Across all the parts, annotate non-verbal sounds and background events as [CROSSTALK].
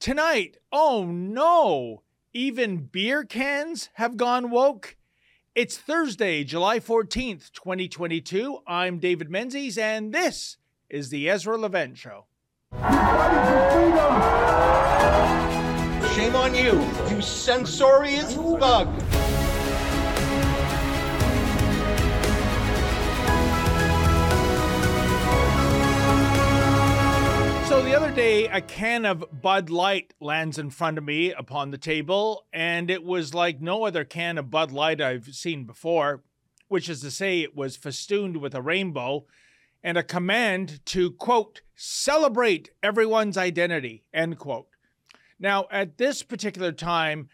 Tonight, oh no, even beer cans have gone woke. It's Thursday, July 14th, 2022. I'm David Menzies, and this is the Ezra Levant Show. Shame on you, you censorious thug. The other day, a can of Bud Light lands in front of me upon the table, and it was like no other can of Bud Light I've seen before, which is to say, it was festooned with a rainbow and a command to, quote, celebrate everyone's identity, end quote. Now, at this particular time,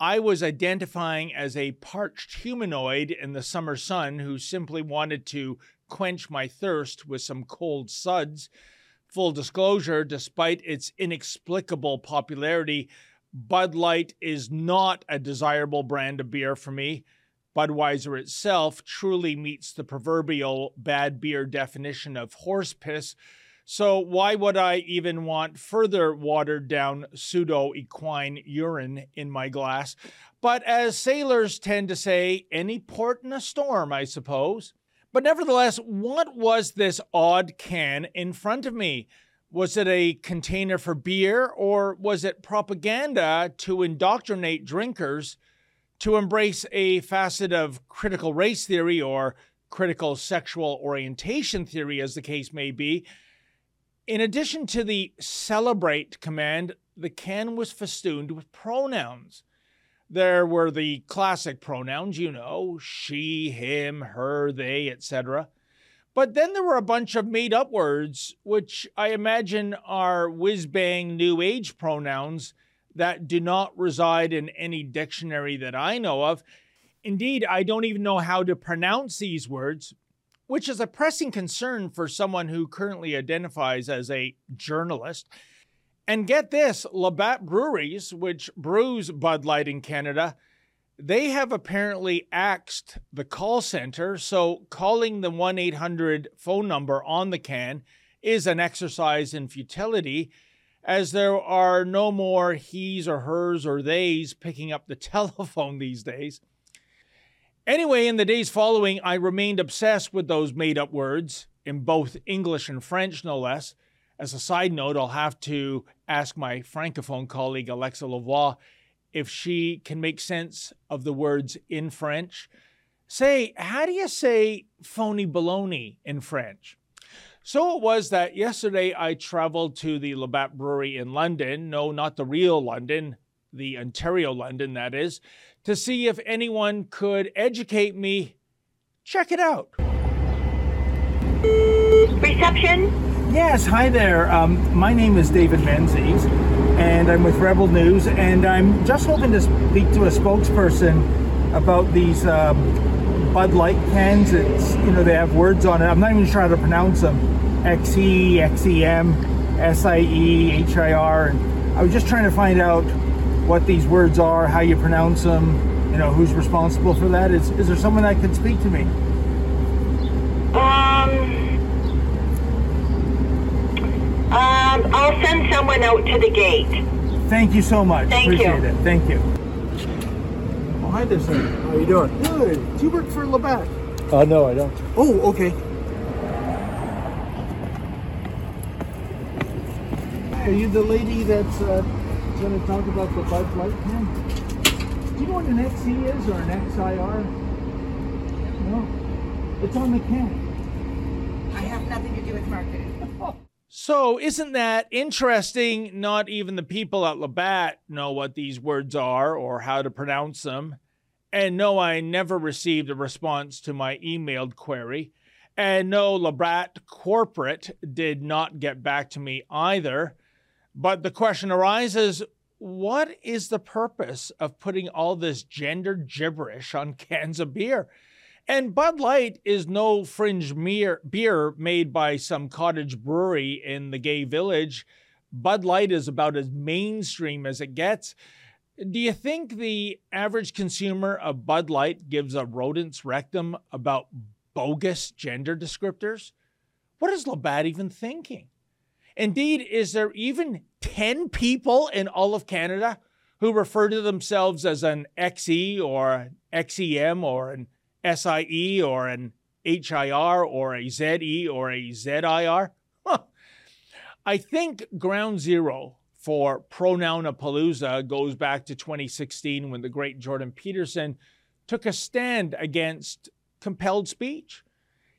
I was identifying as a parched humanoid in the summer sun who simply wanted to quench my thirst with some cold suds Full disclosure, despite its inexplicable popularity, Bud Light is not a desirable brand of beer for me. Budweiser itself truly meets the proverbial bad beer definition of horse piss. So, why would I even want further watered down pseudo equine urine in my glass? But as sailors tend to say, any port in a storm, I suppose. But nevertheless, what was this odd can in front of me? Was it a container for beer or was it propaganda to indoctrinate drinkers to embrace a facet of critical race theory or critical sexual orientation theory, as the case may be? In addition to the celebrate command, the can was festooned with pronouns. There were the classic pronouns, you know, she, him, her, they, etc. But then there were a bunch of made up words, which I imagine are whiz bang new age pronouns that do not reside in any dictionary that I know of. Indeed, I don't even know how to pronounce these words, which is a pressing concern for someone who currently identifies as a journalist. And get this Labatt Breweries, which brews Bud Light in Canada, they have apparently axed the call center. So calling the 1 800 phone number on the can is an exercise in futility, as there are no more he's or hers or they's picking up the [LAUGHS] telephone these days. Anyway, in the days following, I remained obsessed with those made up words, in both English and French, no less. As a side note, I'll have to ask my francophone colleague Alexa Lavoie if she can make sense of the words in French. Say, how do you say phony baloney in French? So it was that yesterday I traveled to the Labatt Brewery in London, no, not the real London, the Ontario London, that is, to see if anyone could educate me. Check it out. Reception? Yes, hi there. Um, my name is David Menzies, and I'm with Rebel News, and I'm just hoping to speak to a spokesperson about these um, Bud Light cans. It's you know they have words on it. I'm not even sure how to pronounce them. XE, XEM, SIE, HIR. And I was just trying to find out what these words are, how you pronounce them. You know who's responsible for that. Is is there someone that can speak to me? Um. Um, I'll send someone out to the gate. Thank you so much. Thank you. Appreciate it. Thank you. Oh, hi there, sir. How are you doing? Good. Do you work for Labatt? Uh, no, I don't. Oh, okay. Are you the lady that's uh, going to talk about the Bud Light can? Do you know what an XE is or an XIR? No. It's on the can. I have nothing to do with marketing. So, isn't that interesting? Not even the people at Labatt know what these words are or how to pronounce them. And no, I never received a response to my emailed query. And no, Labatt Corporate did not get back to me either. But the question arises what is the purpose of putting all this gender gibberish on cans of beer? And Bud Light is no fringe beer made by some cottage brewery in the gay village. Bud Light is about as mainstream as it gets. Do you think the average consumer of Bud Light gives a rodent's rectum about bogus gender descriptors? What is Labatt even thinking? Indeed, is there even 10 people in all of Canada who refer to themselves as an XE or an XEM or an SIE or an HIR or a ZE or a ZIR? Huh. [LAUGHS] I think ground zero for Pronounapalooza goes back to 2016 when the great Jordan Peterson took a stand against compelled speech.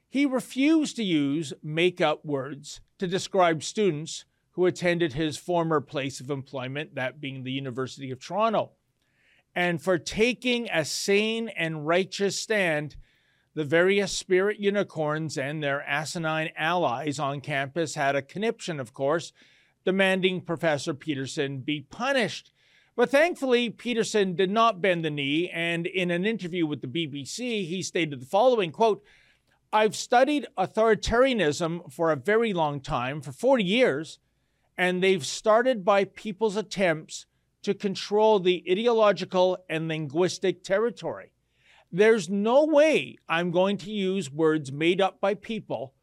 He refused to use make up words to describe students who attended his former place of employment, that being the University of Toronto. And for taking a sane and righteous stand, the various spirit unicorns and their asinine allies on campus had a conniption, of course, demanding Professor Peterson be punished. But thankfully, Peterson did not bend the knee, and in an interview with the BBC, he stated the following quote, I've studied authoritarianism for a very long time, for 40 years, and they've started by people's attempts to control the ideological and linguistic territory. There's no way I'm going to use words made up by people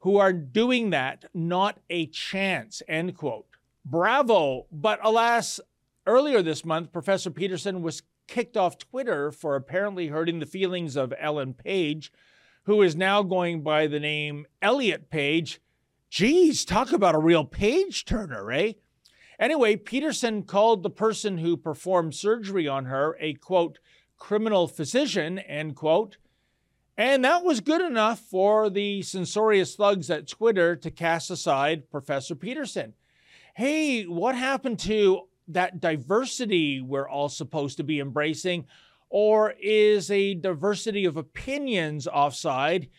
who are doing that, not a chance, end quote. Bravo. But alas, earlier this month, Professor Peterson was kicked off Twitter for apparently hurting the feelings of Ellen Page, who is now going by the name Elliot Page. Geez, talk about a real page turner, eh? Anyway, Peterson called the person who performed surgery on her a quote, criminal physician, end quote, and that was good enough for the censorious thugs at Twitter to cast aside Professor Peterson. Hey, what happened to that diversity we're all supposed to be embracing? Or is a diversity of opinions offside,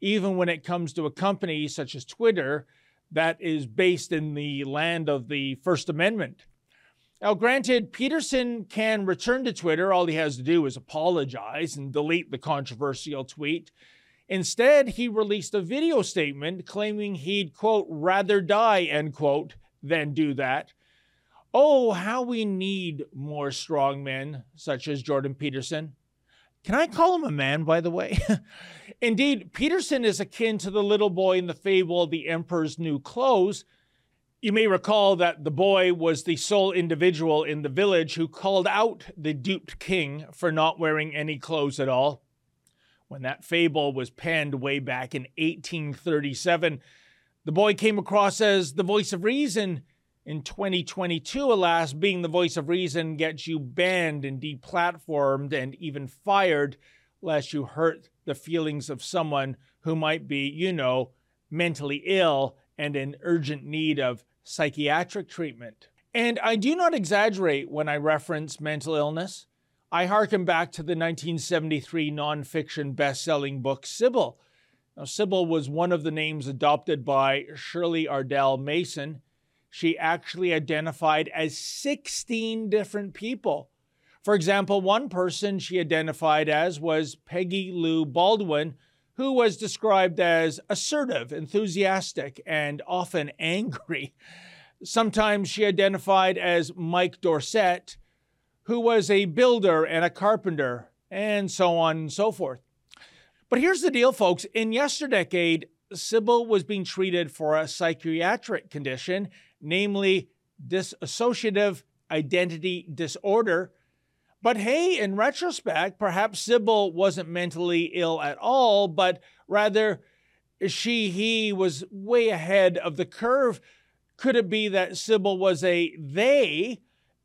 even when it comes to a company such as Twitter that is based in the land of the First Amendment? Now, granted, Peterson can return to Twitter. All he has to do is apologize and delete the controversial tweet. Instead, he released a video statement claiming he'd, quote, rather die, end quote, than do that. Oh, how we need more strong men such as Jordan Peterson. Can I call him a man, by the way? [LAUGHS] Indeed, Peterson is akin to the little boy in the fable The Emperor's New Clothes you may recall that the boy was the sole individual in the village who called out the duped king for not wearing any clothes at all. When that fable was penned way back in 1837, the boy came across as the voice of reason. In 2022, alas, being the voice of reason gets you banned and deplatformed and even fired, lest you hurt the feelings of someone who might be, you know, mentally ill and in urgent need of psychiatric treatment. And I do not exaggerate when I reference mental illness. I harken back to the 1973 nonfiction best selling book Sybil. Now, Sybil was one of the names adopted by Shirley Ardell Mason. She actually identified as 16 different people. For example, one person she identified as was Peggy Lou Baldwin, who was described as assertive, enthusiastic, and often [LAUGHS] angry. Sometimes she identified as Mike Dorsett, who was a builder and a carpenter, and so on and so forth. But here's the deal, folks. In yesterdecade, Sybil was being treated for a psychiatric condition, namely dissociative identity disorder, but hey, in retrospect, perhaps Sybil wasn't mentally ill at all, but rather she, he was way ahead of the curve. Could it be that Sybil was a they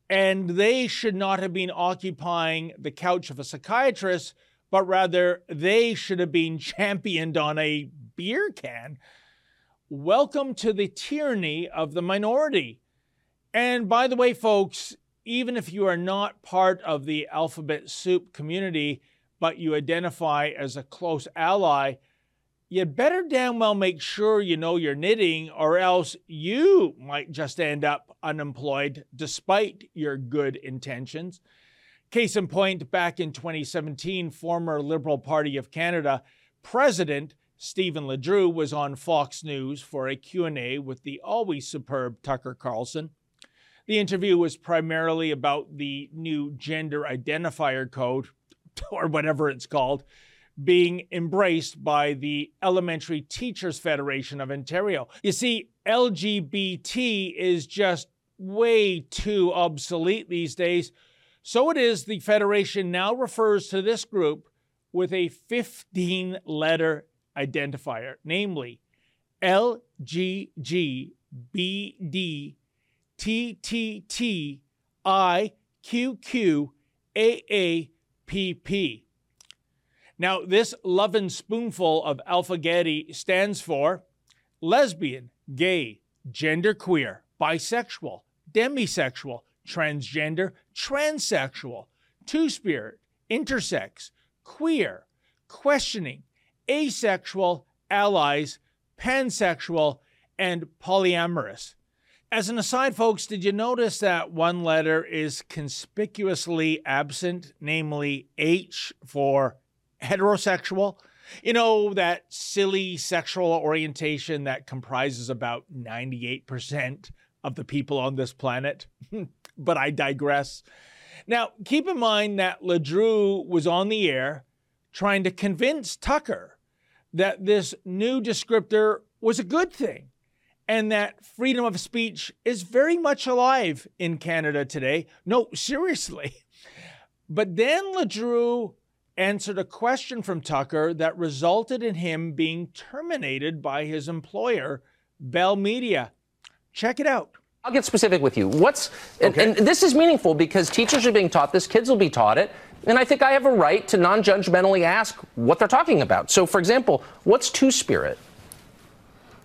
and they should not have been occupying the couch of a psychiatrist, but rather they should have been [LAUGHS] championed on a beer can? Welcome to the tyranny of the minority. And by the way, folks, even if you are not part of the alphabet soup community, but you identify as a close ally, you better damn well make sure you know your knitting, or else you might just end up unemployed despite your good intentions. Case in point, back in 2017, former Liberal Party of Canada President Stephen LeDrew was on Fox News for a Q&A with the always superb Tucker Carlson. The interview was primarily about the new gender identifier code, [LAUGHS] or whatever it's called, being embraced by the Elementary Teachers Federation of Ontario. You see, LGBT is just way too obsolete these days. So it is the Federation now refers to this group with a 15 letter identifier, namely LGGBDTTIQQAAPP. Now, this loving spoonful of alphagetti stands for lesbian, gay, genderqueer, bisexual, demisexual, transgender, transsexual, two spirit, intersex, queer, questioning, asexual, allies, pansexual, and polyamorous. As an aside, folks, did you notice that one letter is conspicuously absent, namely H for heterosexual? You know, that silly sexual orientation that comprises about 98% of the people on this planet. [LAUGHS] but I digress. Now, keep in mind that LeDrew was on the air trying to convince Tucker that this new descriptor was a good thing and that freedom of speech is very much alive in Canada today. No, [LAUGHS] seriously. But then LeDrew answered a question from Tucker that resulted in him being terminated by his employer, Bell Media. Check it out. I'll get specific with you. What's okay. and, and, this is meaningful because teachers are being taught this, kids will be taught it, and I think I have a right to non-judgmentally ask what they're talking about. So, for example, what's two spirit?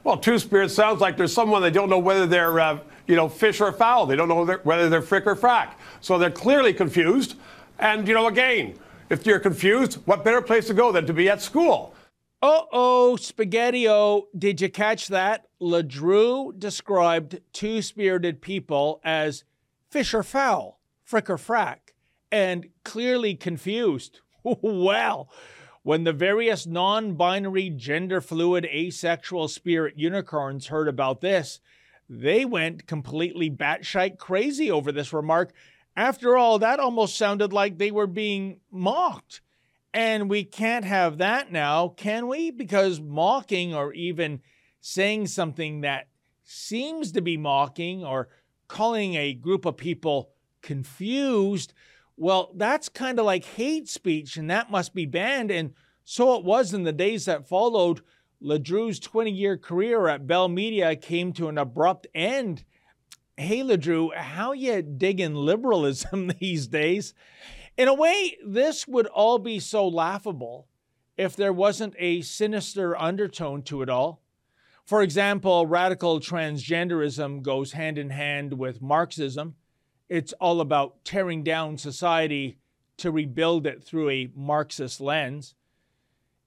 Well, two spirit sounds like there's someone they don't know whether they're uh, you know fish or fowl. They don't know whether they're frick or frack. So they're clearly confused. And you know, again, if you're confused, what better place to go than to be at school? Uh oh, Spaghetti-O, did you catch that? LeDrew described two spirited people as fish or fowl, frick or frack, and clearly confused. [LAUGHS] well, when the various non binary, gender fluid, asexual spirit unicorns heard about this, they went completely batshite crazy over this remark. After all, that almost sounded like they were being mocked. And we can't have that now, can we? Because mocking or even saying something that seems to be mocking or calling a group of people confused, well, that's kind of like hate speech and that must be banned. And so it was in the days that followed. LeDrew's 20 year career at Bell Media came to an abrupt end. Hey, LeDrew, how you digging liberalism [LAUGHS] these days? In a way, this would all be so laughable if there wasn't a sinister undertone to it all. For example, radical transgenderism goes hand in hand with Marxism. It's all about tearing down society to rebuild it through a Marxist lens.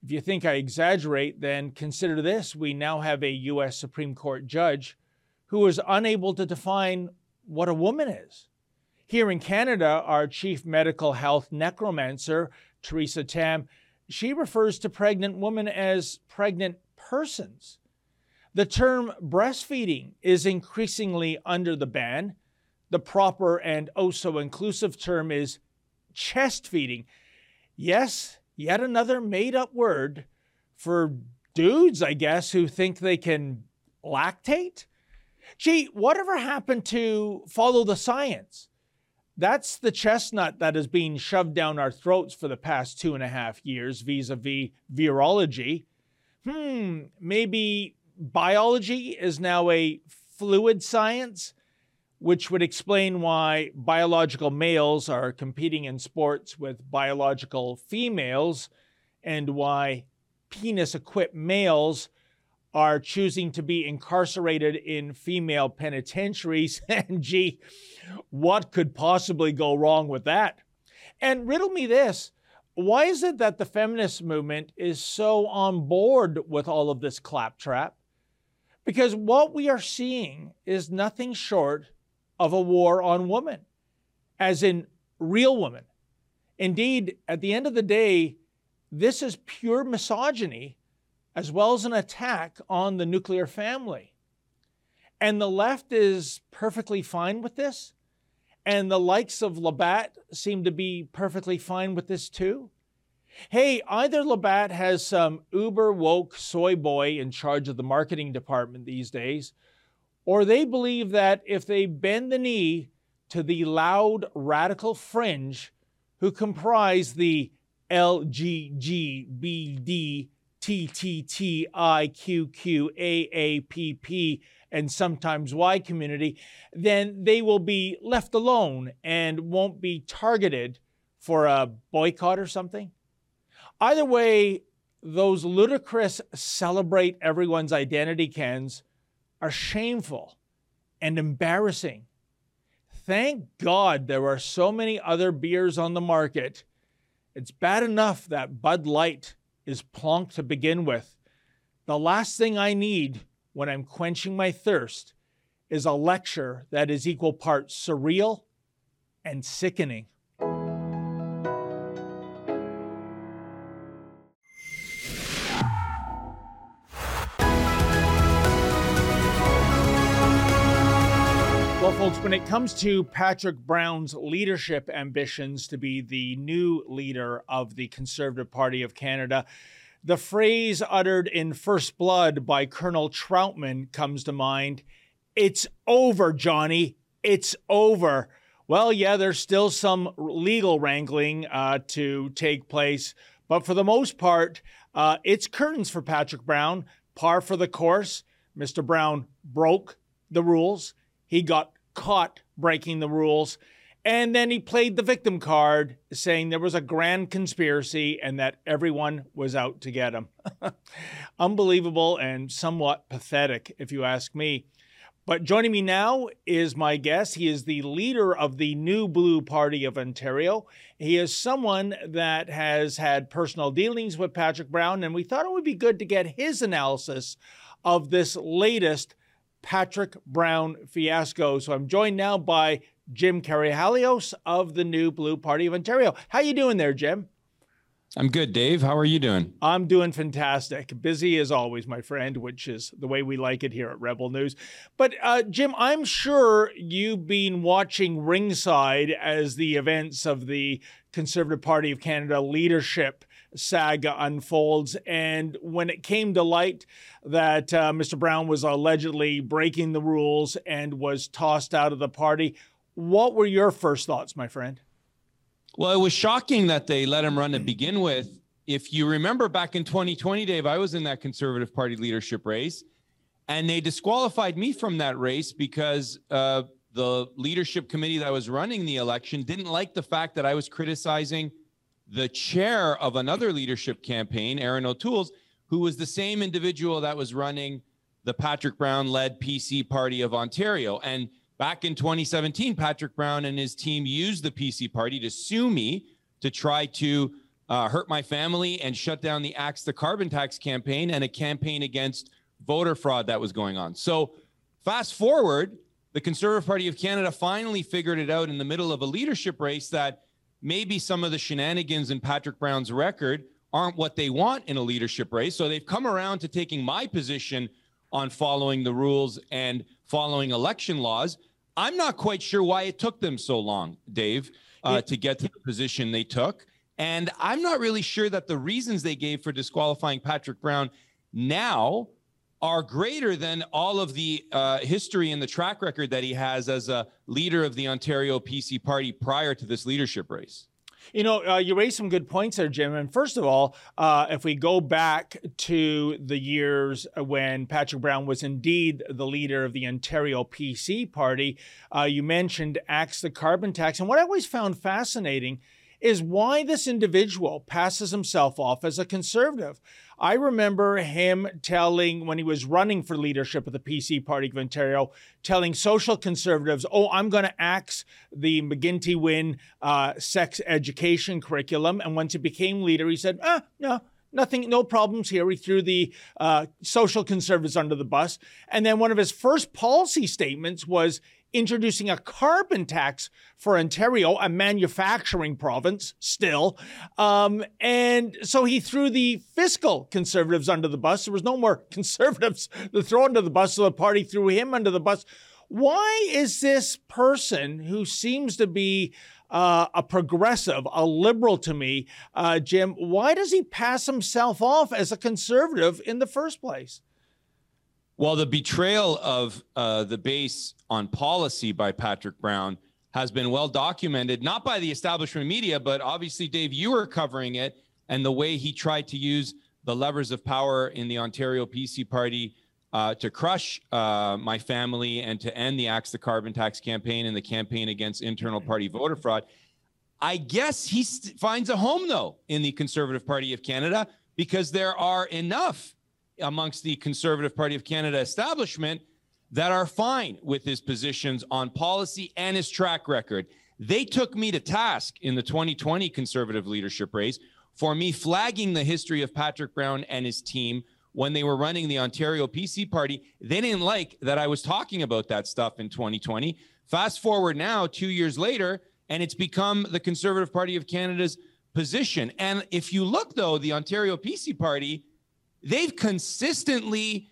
If you think I exaggerate, then consider this we now have a U.S. Supreme Court judge who is unable to define what a woman is. Here in Canada, our chief medical health necromancer, Theresa Tam, she refers to pregnant women as pregnant persons. The term breastfeeding is increasingly under the ban. The proper and oh so inclusive term is chest feeding. Yes, yet another made up word for dudes, I guess, who think they can lactate. Gee, whatever happened to follow the science? That's the chestnut that is being shoved down our throats for the past two and a half years vis a vis virology. Hmm, maybe biology is now a fluid science, which would explain why biological males are competing in sports with biological females and why penis equipped males are choosing to be incarcerated in female penitentiaries. [LAUGHS] and gee, what could possibly go wrong with that? And riddle me this why is it that the feminist movement is so on board with all of this claptrap? Because what we are seeing is nothing short of a war on women, as in real women. Indeed, at the end of the day, this is pure misogyny as well as an attack on the nuclear family. And the left is perfectly fine with this. And the likes of Labatt seem to be perfectly fine with this too. Hey, either Labatt has some uber woke soy boy in charge of the marketing department these days, or they believe that if they bend the knee to the loud radical fringe who comprise the LGGBD TTTIQQAAPP and sometimes Y community, then they will be left alone and won't be targeted for a boycott or something. Either way, those ludicrous celebrate everyone's identity cans are shameful and embarrassing. Thank God there are so many other beers on the market. It's bad enough that Bud Light is plonk to begin with. The last thing I need when I'm quenching my thirst is a lecture that is equal parts surreal and sickening. Folks, when it comes to Patrick Brown's leadership ambitions to be the new leader of the Conservative Party of Canada, the phrase uttered in First Blood by Colonel Trautman comes to mind It's over, Johnny. It's over. Well, yeah, there's still some legal wrangling uh, to take place, but for the most part, uh, it's curtains for Patrick Brown, par for the course. Mr. Brown broke the rules. He got caught breaking the rules. And then he played the victim card, saying there was a grand conspiracy and that everyone was out to get him. [LAUGHS] Unbelievable and somewhat pathetic, if you ask me. But joining me now is my guest. He is the leader of the New Blue Party of Ontario. He is someone that has had personal dealings with Patrick Brown, and we thought it would be good to get his analysis of this latest Patrick Brown fiasco. So I'm joined now by Jim Karahalios of the New Blue Party of Ontario. How you doing there, Jim? I'm good, Dave. How are you doing? I'm doing fantastic. Busy as always, my friend, which is the way we like it here at Rebel News. But uh, Jim, I'm sure you've been watching ringside as the events of the Conservative Party of Canada leadership saga unfolds. And when it came to light that uh, Mr. Brown was allegedly breaking the rules and was tossed out of the party, what were your first thoughts, my friend? Well, it was shocking that they let him run to begin with. If you remember back in 2020, Dave, I was in that Conservative Party leadership race, and they disqualified me from that race because uh, the leadership committee that was running the election didn't like the fact that I was criticizing the chair of another leadership campaign, Erin O'Toole's, who was the same individual that was running the Patrick Brown led PC Party of Ontario. And back in 2017, Patrick Brown and his team used the PC Party to sue me to try to uh, hurt my family and shut down the Axe the Carbon Tax campaign and a campaign against voter fraud that was going on. So, fast forward, the Conservative Party of Canada finally figured it out in the middle of a leadership race that maybe some of the shenanigans in Patrick Brown's record aren't what they want in a leadership race. So they've come around to taking my position on following the rules and following election laws. I'm not quite sure why it took them so long, Dave, uh, to get to the position they took. And I'm not really sure that the reasons they gave for disqualifying Patrick Brown now are greater than all of the uh, history and the track record that he has as a leader of the Ontario PC party prior to this leadership race. You know, uh, you raised some good points there, Jim. And first of all, uh, if we go back to the years when Patrick Brown was indeed the leader of the Ontario PC party, uh, you mentioned Axe the Carbon Tax. And what I always found fascinating is why this individual passes himself off as a conservative. I remember him telling, when he was running for leadership of the PC Party of Ontario, telling social conservatives, oh, I'm going to axe the McGuinty Wynne uh, sex education curriculum. And once he became leader, he said, ah, no, nothing, no problems here. He threw the uh, social conservatives under the bus. And then one of his first policy statements was introducing a carbon tax for Ontario, a manufacturing province still. Um, and so he threw the fiscal conservatives under the bus. There was no more [LAUGHS] conservatives to throw under the bus, so the party threw him under the bus. Why is this person who seems to be uh, a progressive, a liberal to me, uh, Jim, why does he pass himself off as a conservative in the first place? Well, the betrayal of uh, the base on policy by Patrick Brown has been well documented, not by the establishment media, but obviously, Dave, you were covering it and the way he tried to use the levers of power in the Ontario PC party uh, to crush uh, my family and to end the Axe the Carbon Tax campaign and the campaign against internal party voter fraud. I guess he st- finds a home, though, in the Conservative Party of Canada because there are enough amongst the Conservative Party of Canada establishment that are fine with his positions on policy and his track record. They took me to task in the 2020 Conservative leadership race for me flagging the history of Patrick Brown and his team when they were running the Ontario PC party. They didn't like that I was talking about that stuff in 2020. Fast forward now, two years later, and it's become the Conservative Party of Canada's position. And if you look, though, the Ontario PC party, they've consistently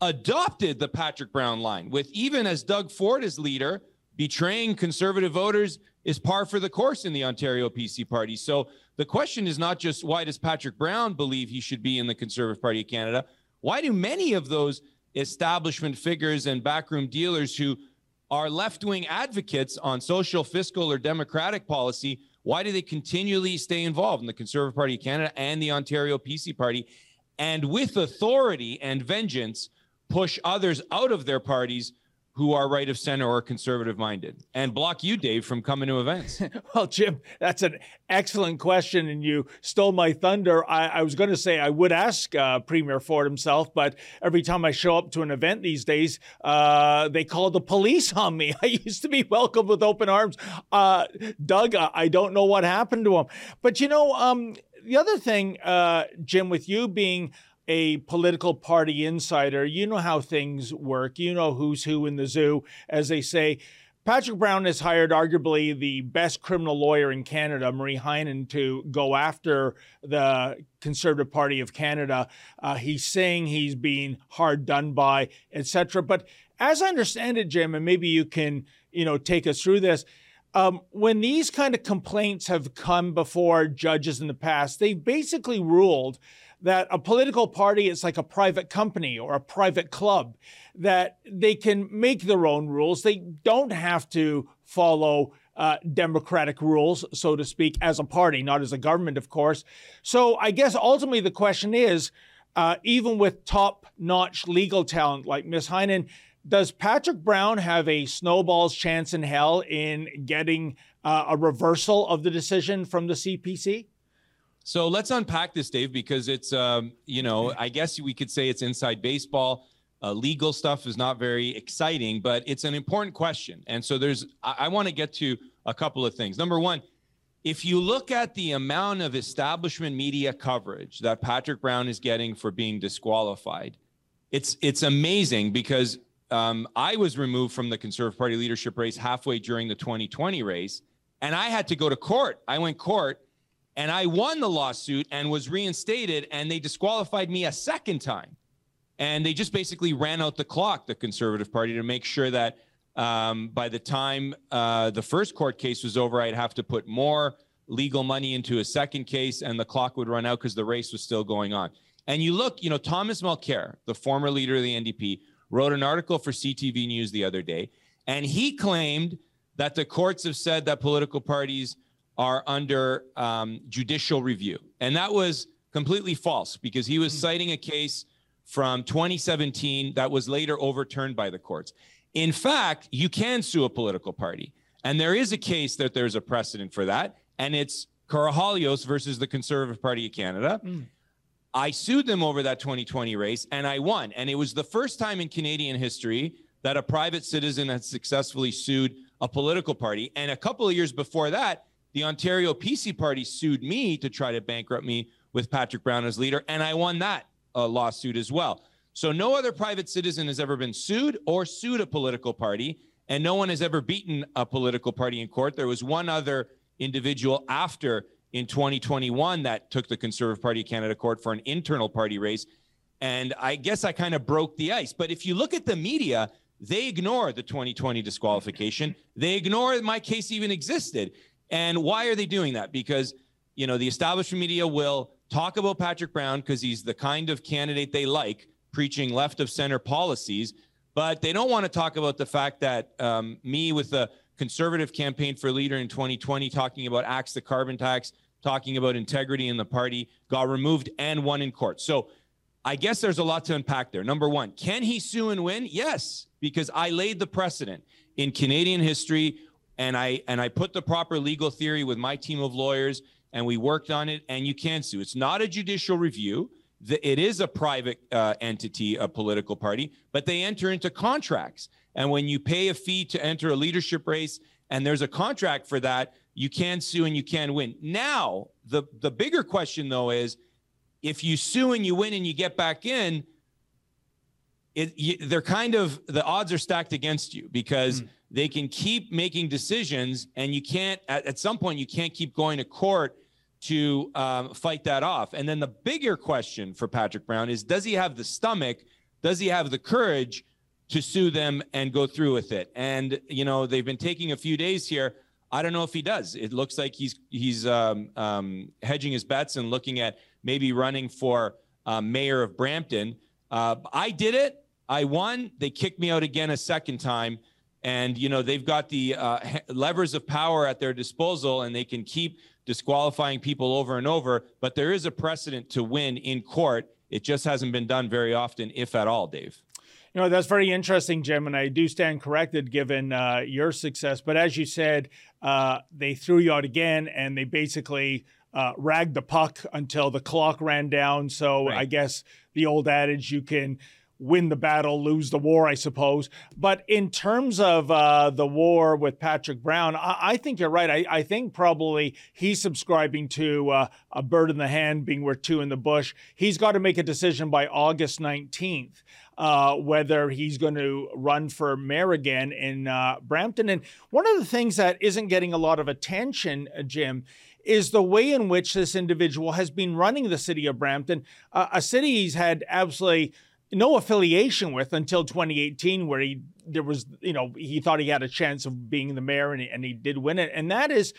adopted the Patrick Brown line, with even as Doug Ford is leader, betraying conservative voters is par for the course in the Ontario PC party. So the question is not just why does Patrick Brown believe he should be in the Conservative Party of Canada? Why do many of those establishment figures and backroom dealers who are left wing advocates on social, fiscal, or democratic policy, why do they continually stay involved in the Conservative Party of Canada and the Ontario PC party? And with authority and vengeance, push others out of their parties who are right of center or conservative minded and block you, Dave, from coming to events? [LAUGHS] well, Jim, that's an excellent question, and you stole my thunder. I, I was going to say I would ask uh, Premier Ford himself, but every time I show up to an event these days, uh, they call the police on me. [LAUGHS] I used to be welcomed with open arms. Uh, Doug, I don't know what happened to him. But you know, um, the other thing, uh, Jim, with you being a political party insider, you know how things work. You know who's who in the zoo, as they say. Patrick Brown has hired arguably the best criminal lawyer in Canada, Marie Henein, to go after the Conservative Party of Canada. Uh, he's saying he's being hard done by, etc. But as I understand it, Jim, and maybe you can, you know, take us through this. Um, when these kind of complaints have come before judges in the past, they've basically ruled that a political party is like a private company or a private club, that they can make their own rules. They don't have to follow uh, democratic rules, so to speak, as a party, not as a government, of course. So I guess ultimately the question is uh, even with top notch legal talent like Ms. Henein, does Patrick Brown have a snowball's chance in hell in getting uh, a reversal of the decision from the CPC? So let's unpack this, Dave, because it's, um, you know, I guess we could say it's inside baseball. Uh, legal stuff is not very exciting, but it's an important question. And so there's, I, I want to get to a couple of things. Number one, if you look at the amount of establishment media coverage that Patrick Brown is getting for being disqualified, it's it's amazing because um, I was removed from the Conservative Party leadership race halfway during the 2020 race, and I had to go to court. I went court and I won the lawsuit and was reinstated, and they disqualified me a second time. And they just basically ran out the clock, the Conservative Party, to make sure that um, by the time uh, the first court case was over, I'd have to put more legal money into a second case, and the clock would run out because the race was still going on. And you look, you know, Thomas Mulcair, the former leader of the NDP, wrote an article for CTV News the other day, and he claimed that the courts have said that political parties are under um, judicial review. And that was completely false because he was hmm. citing a case from 2017 that was later overturned by the courts. In fact, you can sue a political party. And there is a case that there's a precedent for that. And it's Karahalios versus the Conservative Party of Canada. Mm. I sued them over that 2020 race and I won. And it was the first time in Canadian history that a private citizen had successfully sued a political party. And a couple of years before that, the Ontario PC party sued me to try to bankrupt me with Patrick Brown as leader, and I won that uh, lawsuit as well. So no other private citizen has ever been sued or sued a political party, and no one has ever beaten a political party in court. There was one other individual after in 2021 that took the Conservative Party of Canada court for an internal party race. And I guess I kind of broke the ice. But if you look at the media, They ignore the 2020 disqualification. They ignore my case even existed. And why are they doing that? Because, you know, the establishment media will talk about Patrick Brown because he's the kind of candidate they like, preaching left of center policies. But they don't want to talk about the fact that um, me with the conservative campaign for leader in 2020, talking about axe the carbon tax, talking about integrity in the party, got removed and won in court. So I guess there's a lot to unpack there. Number one, can he sue and win? Yes, because I laid the precedent in Canadian history and I and I put the proper legal theory with my team of lawyers and we worked on it and you can sue. It's not a judicial review. It is a private uh, entity, a political party, but they enter into contracts. And when you pay a fee to enter a leadership race and there's a contract for that, you can sue and you can win. Now, the the bigger question though is if you sue and you win and you get back in, it, you, they're kind of the odds are stacked against you because mm. they can keep making decisions and you can't at, at, some point you can't keep going to court to um, fight that off and then the bigger question for patrick brown is does he have the stomach does he have the courage to sue them and go through with it and you know they've been taking a few days here i don't know if he does it looks like he's he's um, um, hedging his bets and looking at maybe running for uh, mayor of Brampton. Uh, I did it. I won. They kicked me out again a second time. And, you know, they've got the uh, levers of power at their disposal and they can keep disqualifying people over and over. But there is a precedent to win in court. It just hasn't been done very often, if at all, Dave. You know, that's very interesting, Jim, and I do stand corrected given uh, your success. But as you said, uh, they threw you out again and they basically uh, rag the puck until the clock ran down. So right. I guess the old adage you can win the battle, lose the war, I suppose. But in terms of uh, the war with Patrick Brown, I, I think you're right. I, I, think probably he's subscribing to uh, a bird in the hand being worth two in the bush. He's got to make a decision by August 19th. Uh, whether he's going to run for mayor again in uh, Brampton. And one of the things that isn't getting a lot of attention, uh, Jim, is the way in which this individual has been running the city of Brampton, uh, a city he's had absolutely no affiliation with until 2018, where he there was you know he thought he had a chance of being the mayor and he, and he did win it, and that is.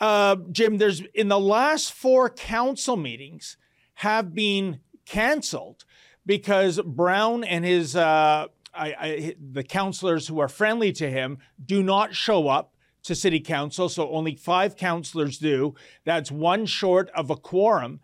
Uh, Jim, there's in the last four council meetings have been canceled because Brown and his uh, I, I, the councilors who are friendly to him do not show up to city council, so only five councilors do. That's one short of a quorum.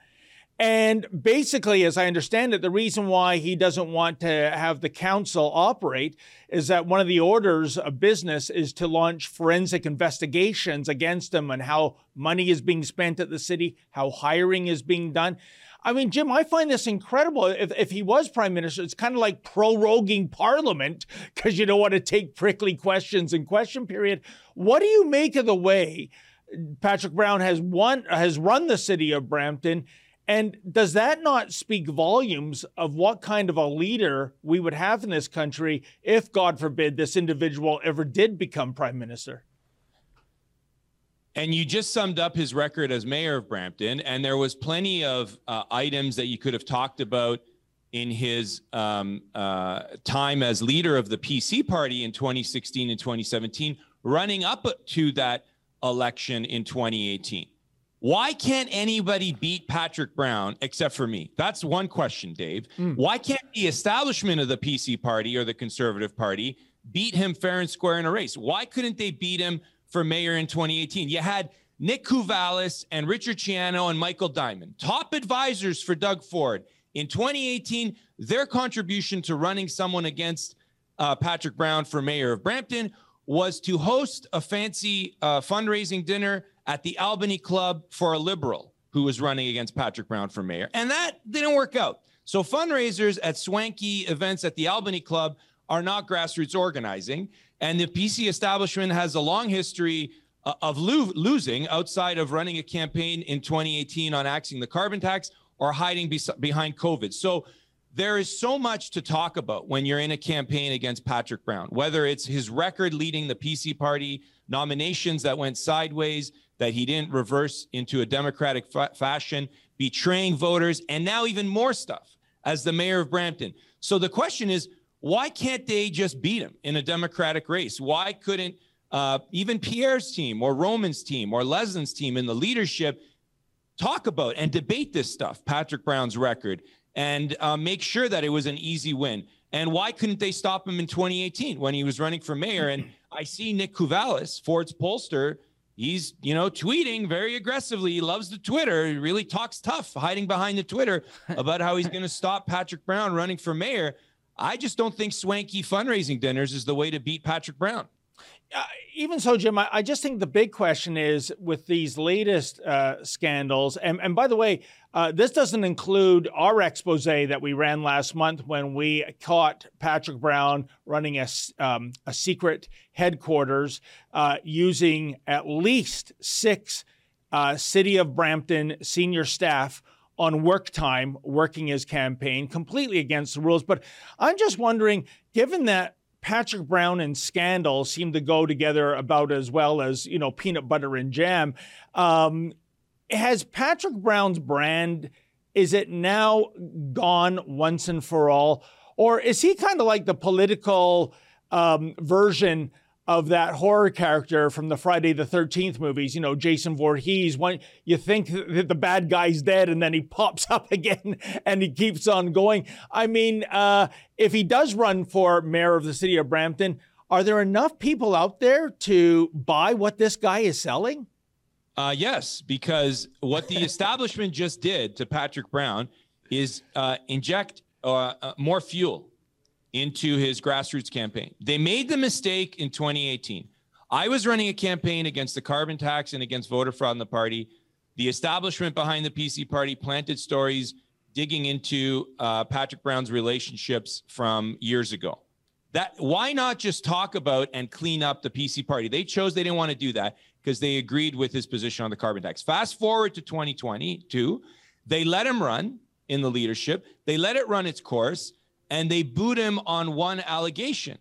And basically, as I understand it, the reason why he doesn't want to have the council operate is that one of the orders of business is to launch forensic investigations against him and how money is being spent at the city, how hiring is being done. I mean, Jim, I find this incredible. If, if he was prime minister, it's kind of like proroguing parliament because you don't want to take prickly questions in question period. What do you make of the way Patrick Brown has won has run the city of Brampton? And does that not speak volumes of what kind of a leader we would have in this country if, God forbid, this individual ever did become prime minister? And you just summed up his record as mayor of Brampton, and there was plenty of uh, items that you could have talked about in his um, uh, time as leader of the PC party in 2016 and 2017, running up to that election in 2018. Why can't anybody beat Patrick Brown except for me? That's one question, Dave. Mm. Why can't the establishment of the PC party or the Conservative Party beat him fair and square in a race? Why couldn't they beat him for mayor in 2018. You had Nick Kouvalis and Richard Ciano and Michael Diamond, top advisors for Doug Ford. In 2018, their contribution to running someone against uh, Patrick Brown for mayor of Brampton was to host a fancy uh, fundraising dinner at the Albany Club for a liberal who was running against Patrick Brown for mayor. And that didn't work out. So fundraisers at swanky events at the Albany Club are not grassroots organizing. And the PC establishment has a long history uh, of lo- losing outside of running a campaign in 2018 on axing the carbon tax or hiding be- behind COVID. So there is so much to talk about when you're in a campaign against Patrick Brown, whether it's his record leading the PC party, nominations that went sideways, that he didn't reverse into a democratic fa- fashion, betraying voters, and now even more stuff as the mayor of Brampton. So the question is, Why can't they just beat him in a Democratic race? Why couldn't uh, even Pierre's team or Roman's team or Leslyn's team in the leadership talk about and debate this stuff, Patrick Brown's record, and uh, make sure that it was an easy win? And why couldn't they stop him in 2018 when he was running for mayor? And [CLEARS THROAT] I see Nick Kouvalis, Ford's pollster, he's, you know, tweeting very aggressively. He loves the Twitter. He really talks tough, hiding behind the Twitter [LAUGHS] about how he's going to stop Patrick Brown running for mayor. I just don't think swanky fundraising dinners is the way to beat Patrick Brown. Uh, even so, Jim, I, I, just think the big question is with these latest uh, scandals. And, and by the way, uh, this doesn't include our expose that we ran last month when we caught Patrick Brown running a, um, a secret headquarters uh, using at least six uh, City of Brampton senior staff on work time working his campaign completely against the rules. But I'm just wondering, given that Patrick Brown and scandal seem to go together about as well as, you know, peanut butter and jam. Um, has Patrick Brown's brand, is it now gone once and for all? Or is he kind of like the political um, version of that horror character from the Friday the 13th movies, you know, Jason Voorhees, when you think that the bad guy's dead and then he pops [LAUGHS] up again and he keeps on going. I mean, uh, if he does run for mayor of the city of Brampton, are there enough people out there to buy what this guy is selling? Uh, yes, because what the [LAUGHS] establishment just did to Patrick Brown is uh, inject uh, uh more fuel into his grassroots campaign. They made the mistake in 2018. I was running a campaign against the carbon tax and against voter fraud in the party. The establishment behind the PC party planted stories digging into uh, Patrick Brown's relationships from years ago. That why not just talk about and clean up the PC party? They chose they didn't want to do that because they agreed with his position on the carbon tax. Fast forward to 2022, they let him run in the leadership. They let it run its course and they boot him on one allegation.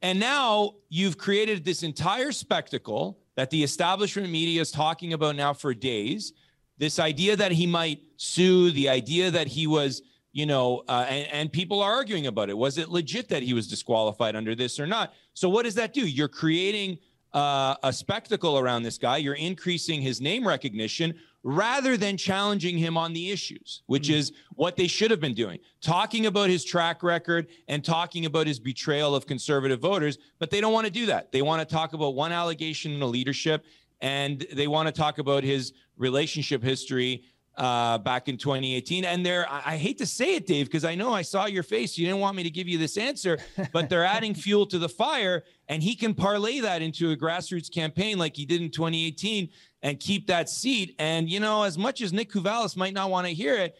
And now you've created this entire spectacle that the establishment media is talking about now for days. This idea that he might sue, the idea that he was, you know, uh, and, and people are arguing about it. Was it legit that he was disqualified under this or not? So, what does that do? You're creating uh, a spectacle around this guy. You're increasing his name recognition rather than challenging him on the issues, which mm-hmm. is what they should have been doing, talking about his track record and talking about his betrayal of conservative voters. But they don't want to do that. They want to talk about one allegation in the leadership and they want to talk about his relationship history uh, back in 2018. And they're, I hate to say it, Dave, because I know I saw your face. You didn't want me to give you this answer, [LAUGHS] but they're adding fuel to the fire. And he can parlay that into a grassroots campaign like he did in 2018 and keep that seat. And, you know, as much as Nick Kouvalis might not want to hear it,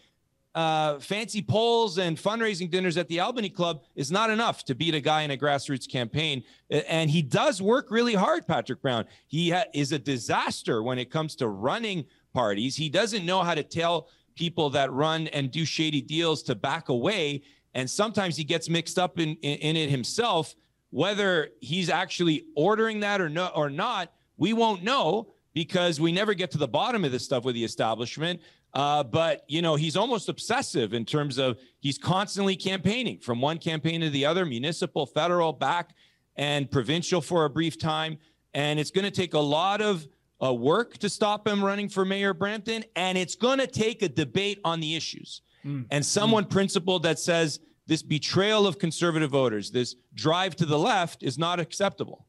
uh, fancy polls and fundraising dinners at the Albany Club is not enough to beat a guy in a grassroots campaign. And he does work really hard, Patrick Brown. He ha- is a disaster when it comes to running parties. He doesn't know how to tell people that run and do shady deals to back away. And sometimes he gets mixed up in, in, in it himself. Whether he's actually ordering that or no or not, we won't know because we never get to the bottom of this stuff with the establishment. Uh, but you know, he's almost obsessive in terms of he's constantly campaigning from one campaign to the other, municipal, federal, back, and provincial for a brief time. And it's going to take a lot of uh, work to stop him running for mayor of Brampton, and it's going to take a debate on the issues. Mm. And someone mm. principled that says this betrayal of conservative voters, this drive to the left, is not acceptable.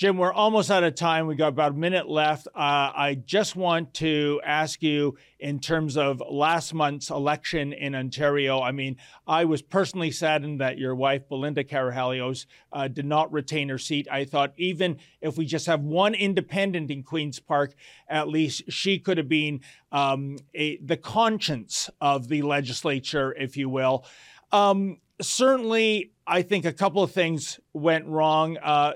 Jim, we're almost out of time. We got about a minute left. Uh, I just want to ask you in terms of last month's election in Ontario. I mean, I was personally saddened that your wife, Belinda Karahalios, uh, did not retain her seat. I thought even if we just have one independent in Queen's Park, at least she could have been um, a, the conscience of the legislature, if you will. Um, certainly, I think a couple of things went wrong. Uh,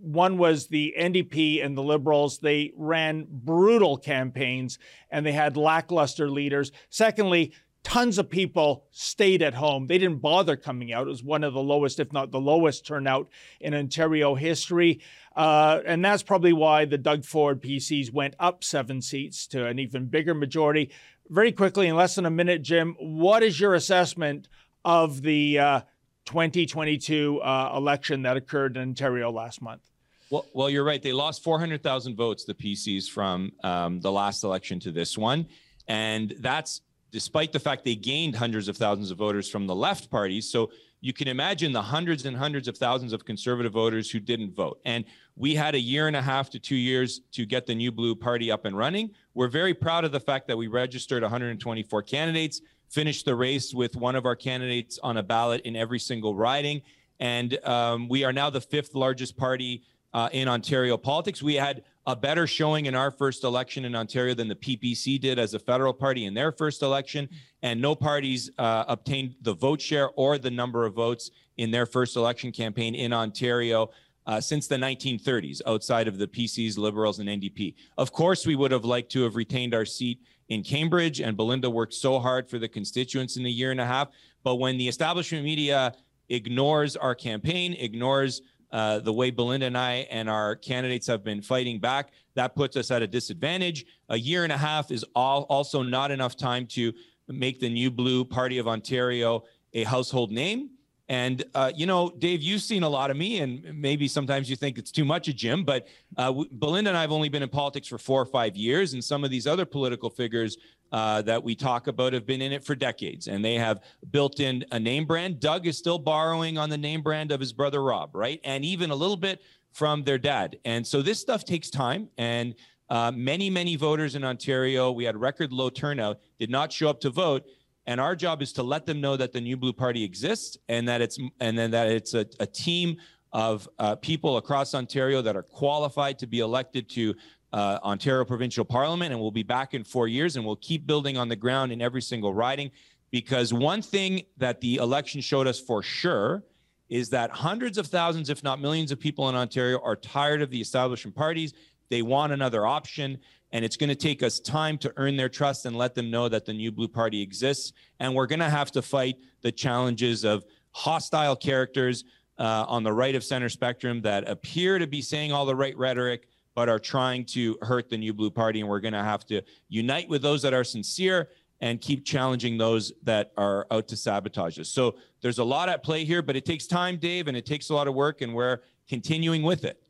one was the NDP and the Liberals. They ran brutal campaigns and they had lackluster leaders. Secondly, tons of people stayed at home. They didn't bother coming out. It was one of the lowest, if not the lowest, turnout in Ontario history. Uh, and that's probably why the Doug Ford PCs went up seven seats to an even bigger majority. Very quickly, in less than a minute, Jim, what is your assessment of the uh, 2022 uh, election that occurred in Ontario last month. Well, well, you're right. They lost 400,000 votes, the PCs, from um, the last election to this one. And that's despite the fact they gained hundreds of thousands of voters from the left parties. So you can imagine the hundreds and hundreds of thousands of conservative voters who didn't vote. And we had a year and a half to two years to get the New Blue Party up and running. We're very proud of the fact that we registered 124 candidates, finished the race with one of our candidates on a ballot in every single riding. And um, we are now the fifth largest party uh, in Ontario politics. We had a better showing in our first election in Ontario than the PPC did as a federal party in their first election, and no parties uh, obtained the vote share or the number of votes in their first election campaign in Ontario. Uh, since the 1930s, outside of the PCs, Liberals, and NDP. Of course, we would have liked to have retained our seat in Cambridge, and Belinda worked so hard for the constituents in a year and a half. But when the establishment media ignores our campaign, ignores uh, the way Belinda and I and our candidates have been fighting back, that puts us at a disadvantage. A year and a half is all, also not enough time to make the New Blue Party of Ontario a household name. And, uh, you know, Dave, you've seen a lot of me, and maybe sometimes you think it's too much of Jim, but uh, Belinda and I have only been in politics for four or five years, and some of these other political figures uh, that we talk about have been in it for decades, and they have built in a name brand. Doug is still borrowing on the name brand of his brother Rob, right? And even a little bit from their dad. And so this stuff takes time, and uh, many, many voters in Ontario, we had record low turnout, did not show up to vote and our job is to let them know that the New Blue Party exists and that it's and then that it's a, a team of uh, people across Ontario that are qualified to be elected to uh, Ontario Provincial Parliament, and we'll be back in four years, and we'll keep building on the ground in every single riding. Because one thing that the election showed us for sure is that hundreds of thousands, if not millions, of people in Ontario are tired of the establishment parties. They want another option. And it's going to take us time to earn their trust and let them know that the New Blue Party exists. And we're going to have to fight the challenges of hostile characters uh, on the right of center spectrum that appear to be saying all the right rhetoric, but are trying to hurt the New Blue Party. And we're going to have to unite with those that are sincere and keep challenging those that are out to sabotage us. So there's a lot at play here, but it takes time, Dave, and it takes a lot of work, and we're continuing with it.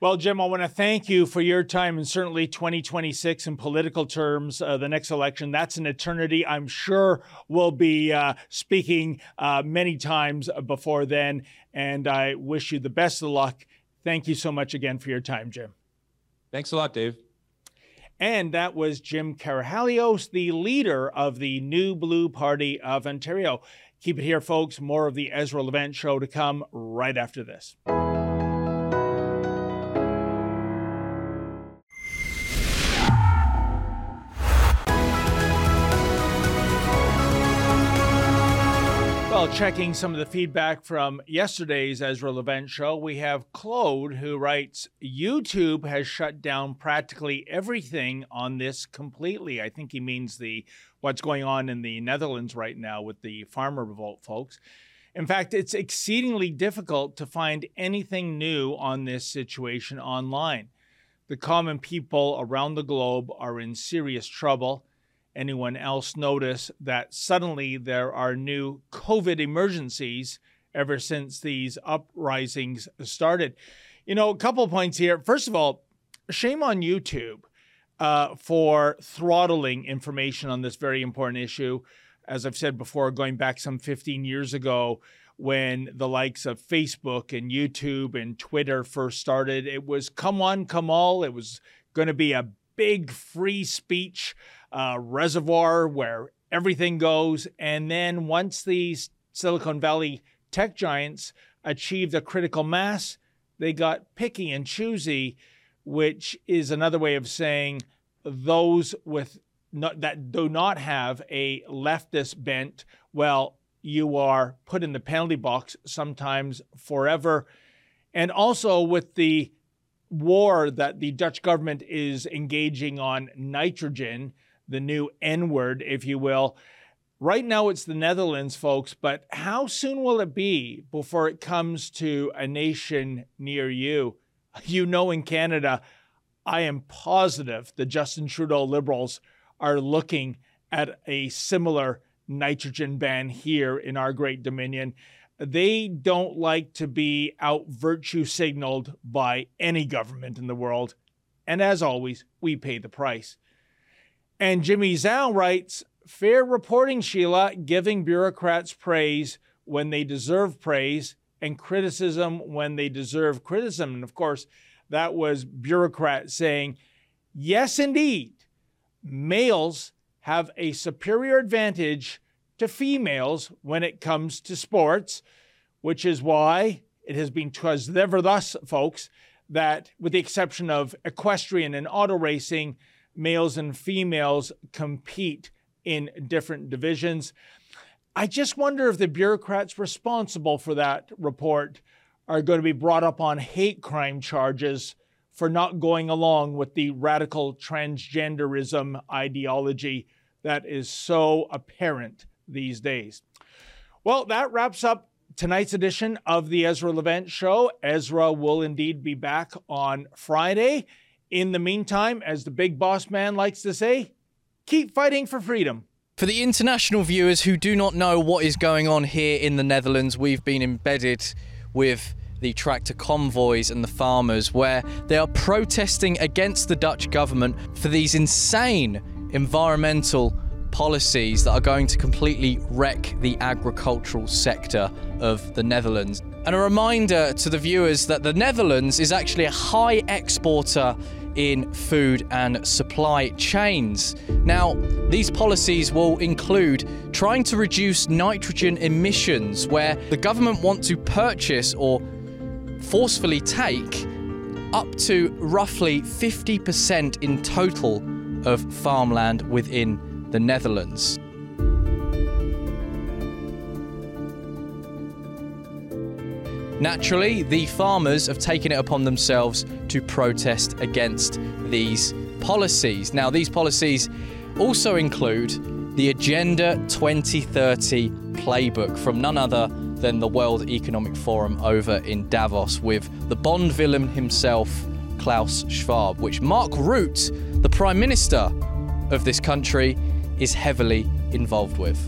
Well, Jim, I want to thank you for your time and certainly 2026 in political terms, uh, the next election. That's an eternity. I'm sure we'll be uh, speaking uh, many times before then. And I wish you the best of luck. Thank you so much again for your time, Jim. Thanks a lot, Dave. And that was Jim Karahalios, the leader of the New Blue Party of Ontario. Keep it here, folks. More of the Ezra Levant Show to come right after this. Well, checking some of the feedback from yesterday's Ezra Levant show, we have Claude who writes YouTube has shut down practically everything on this completely. I think he means the what's going on in the Netherlands right now with the farmer revolt folks. In fact, it's exceedingly difficult to find anything new on this situation online. The common people around the globe are in serious trouble anyone else notice that suddenly there are new COVID emergencies ever since these uprisings started? You know, a couple points here. First of all, shame on YouTube uh, for throttling information on this very important issue. As I've said before, going back some 15 years ago, when the likes of Facebook and YouTube and Twitter first started, it was come one, come all. It was going to be a big free speech uh, reservoir where everything goes. And then once these Silicon Valley tech giants achieved a critical mass, they got picky and choosy, which is another way of saying those with not, that do not have a leftist bent, well, you are put in the penalty box sometimes forever. And also with the war that the Dutch government is engaging on nitrogen, the new N word, if you will. Right now, it's the Netherlands, folks, but how soon will it be before it comes to a nation near you? [LAUGHS] You know, in Canada, I am positive the Justin Trudeau Liberals are looking at a similar nitrogen ban here in our great dominion. they don't like to be out virtue signaled by any government in the world. And as always, we pay the price. And Jimmy Zhao writes Fair reporting, Sheila, giving bureaucrats praise when they deserve praise and criticism when they deserve criticism. And of course, that was bureaucrats saying, Yes, indeed, males have a superior advantage to females when it comes to sports, which is why it has been twas never thus, folks, that with the exception of equestrian and auto racing, males and females compete in different divisions. I just wonder if the bureaucrats responsible for that report are going to be brought up on hate crime charges for not going along with the radical transgenderism ideology that is so apparent these days. Well, that wraps up tonight's edition of the Ezra Levant Show. Ezra will indeed be back on Friday. In the meantime, as the big boss man likes to say, keep fighting for freedom. For the international viewers who do not know what is going on here in the Netherlands, we've been embedded with the tractor convoys and the farmers where they are protesting against the Dutch government for these insane environmental policies that are going to completely wreck the agricultural sector of the Netherlands. And a reminder to the viewers that the Netherlands is actually a high exporter in food and supply chains. Now, these policies will include trying to reduce nitrogen emissions, where the government want to purchase or forcefully take up to roughly 50% in total of farmland within the Netherlands. Naturally, the farmers have taken it upon themselves to protest against these policies. Now, these policies also include the Agenda 2030 playbook from none other than the World Economic Forum over in Davos with the Bond villain himself, Klaus Schwab, which Mark Rutte, the Prime Minister of this country, is heavily involved with.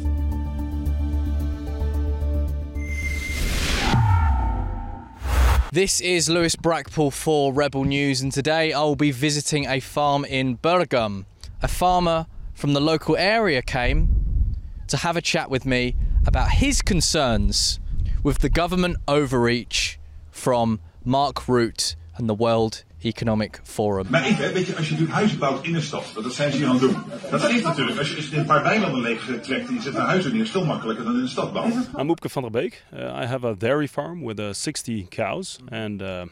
This is Lewis Brackpool for Rebel News, and today I will be visiting a farm in Burgum. A farmer from the local area came to have a chat with me about his concerns with the government overreach from Mark Rutte and the World Economic Forum. Maar even, weet je, als je natuurlijk huizen bouwt in een stad, dat zijn ze hier aan het doen. Dat is natuurlijk, als je, als je een paar weilanden leeg trekt en je zet een huis neer, is veel makkelijker dan in een stad bouwen. I'm Oepke van der Beek. Uh, I have a dairy farm with uh, 60 cows and uh,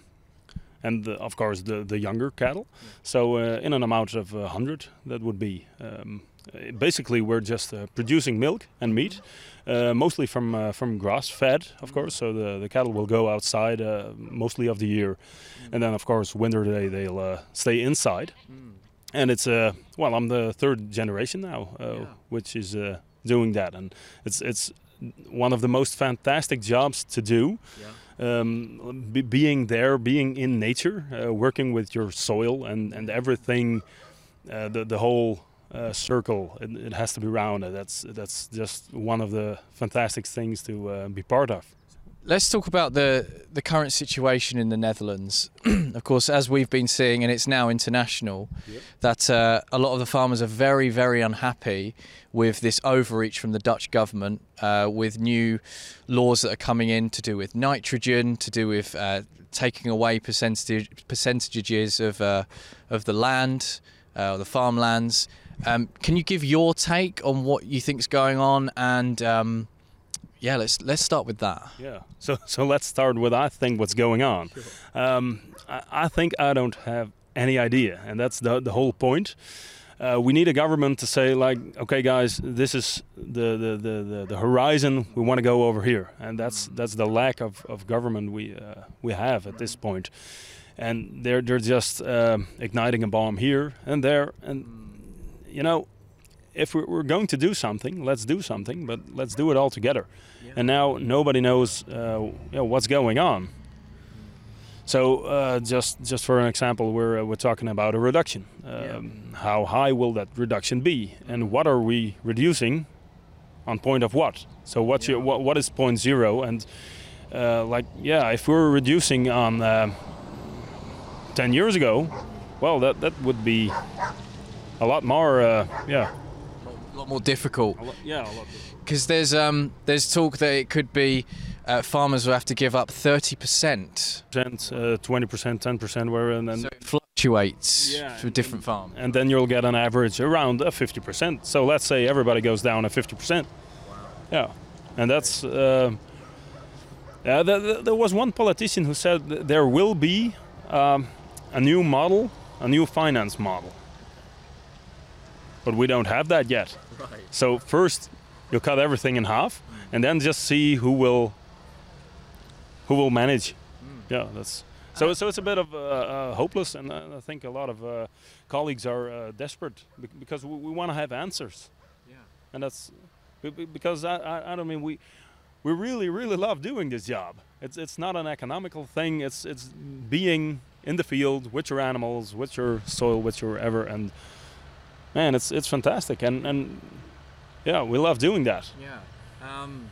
and the, of course the, the younger cattle. So uh, in an amount of 100, that would be. Um, basically, we're just uh, producing milk and meat, uh, mostly from uh, from grass fed, of course. So the, the cattle will go outside uh, mostly of the year, and then of course winter day they'll uh, stay inside. And it's uh, well, I'm the third generation now, which is doing that, and it's it's one of the most fantastic jobs to do. Um, be, being there, being in nature, working with your soil and and everything, the the whole uh, circle. It, it, has to be rounded. That's that's just one of the fantastic things to uh, be part of. Let's talk about the the current situation in the Netherlands. [CLEARS THROAT] of course, as we've been seeing, and it's now international, yep. that uh, a lot of the farmers are very very unhappy with this overreach from the Dutch government, uh, with new laws that are coming in to do with nitrogen, to do with uh, taking away percentage percentages of uh, of the land, the farmlands. Um, can you give your take on what you think is going on? And um, yeah, let's let's start with that. Yeah. So [LAUGHS] so let's start with I think what's going on. Sure. Um, I, I, think I don't have any idea, and that's the the whole point. Uh, we need a government to say like, okay, guys, this is the the, the, the, the horizon. We want to go over here, and that's that's the lack of, of government we uh, we have at this point. And they're they're just uh, igniting a bomb here and there, and you know, if we're going to do something, let's do something, but let's do it all together. Yeah. And now nobody knows, uh, you know, what's going on. So uh, just just for an example, we're uh, we're talking about a reduction. Um, yeah. How high will that reduction be, and what are we reducing on point of what? So what's your what, what is point zero? And uh, like yeah, if we're reducing on uh, ten years ago, well that that would be a lot more uh, yeah a lot more difficult. yeah a lot. Because there's um there's talk that it could be uh, farmers will have to give up 30 percent. Percent, uh, twenty percent, ten percent, where and then So it fluctuates Yeah, for different farms. and then you'll get an average around a 50%. So let's say everybody goes down a 50%. Wow. Yeah, and that's. Uh, uh, th- th- there was one politician who said there will be um, a new model, a new finance model. But we don't have that yet. Right. So first, you cut everything in half, and then just see who will who will manage. Yeah, that's so. So it's a bit of uh, uh, hopeless, and uh, I think a lot of uh, colleagues are uh, desperate because we, we want to have answers. Yeah. And that's be- be- because I, I, I don't mean we we really really love doing this job. It's it's not an economical thing. It's it's being in the field with your animals, with your soil, with your ever, and man, it's it's fantastic. And and yeah, we love doing that. Yeah. Um,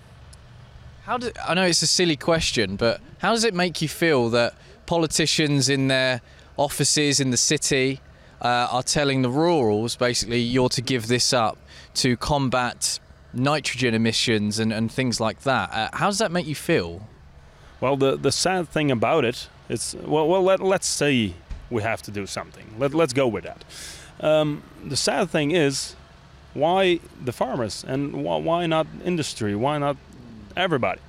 how do I know it's a silly question, but how does it make you feel that politicians in their offices in the city uh, are telling the rurals basically you're to give this up to combat nitrogen emissions and, and things like that? Uh, how does that make you feel? Well, the the sad thing about it is well, well let let's say we have to do something. Let let's go with that. Um, the sad thing is, why the farmers and why, why not industry? Why not everybody?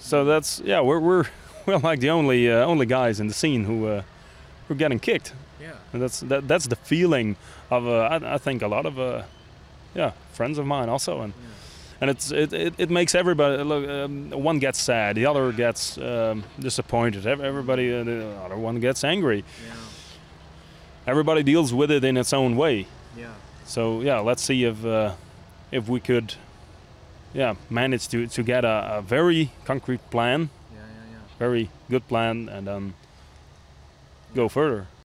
So that's yeah, we're we're [LAUGHS] we're like the only uh, only guys in the scene who uh, who are getting kicked. Yeah. And that's that, that's the feeling of uh, I, I think a lot of uh, yeah friends of mine also and and it's it, it, it makes everybody look um, one gets sad the other gets um, disappointed everybody uh, the other one gets angry everybody deals with it in its own way Yeah. so yeah let's see if uh, if we could yeah manage to to get a, a very concrete plan Yeah, yeah, yeah. very good plan and then go further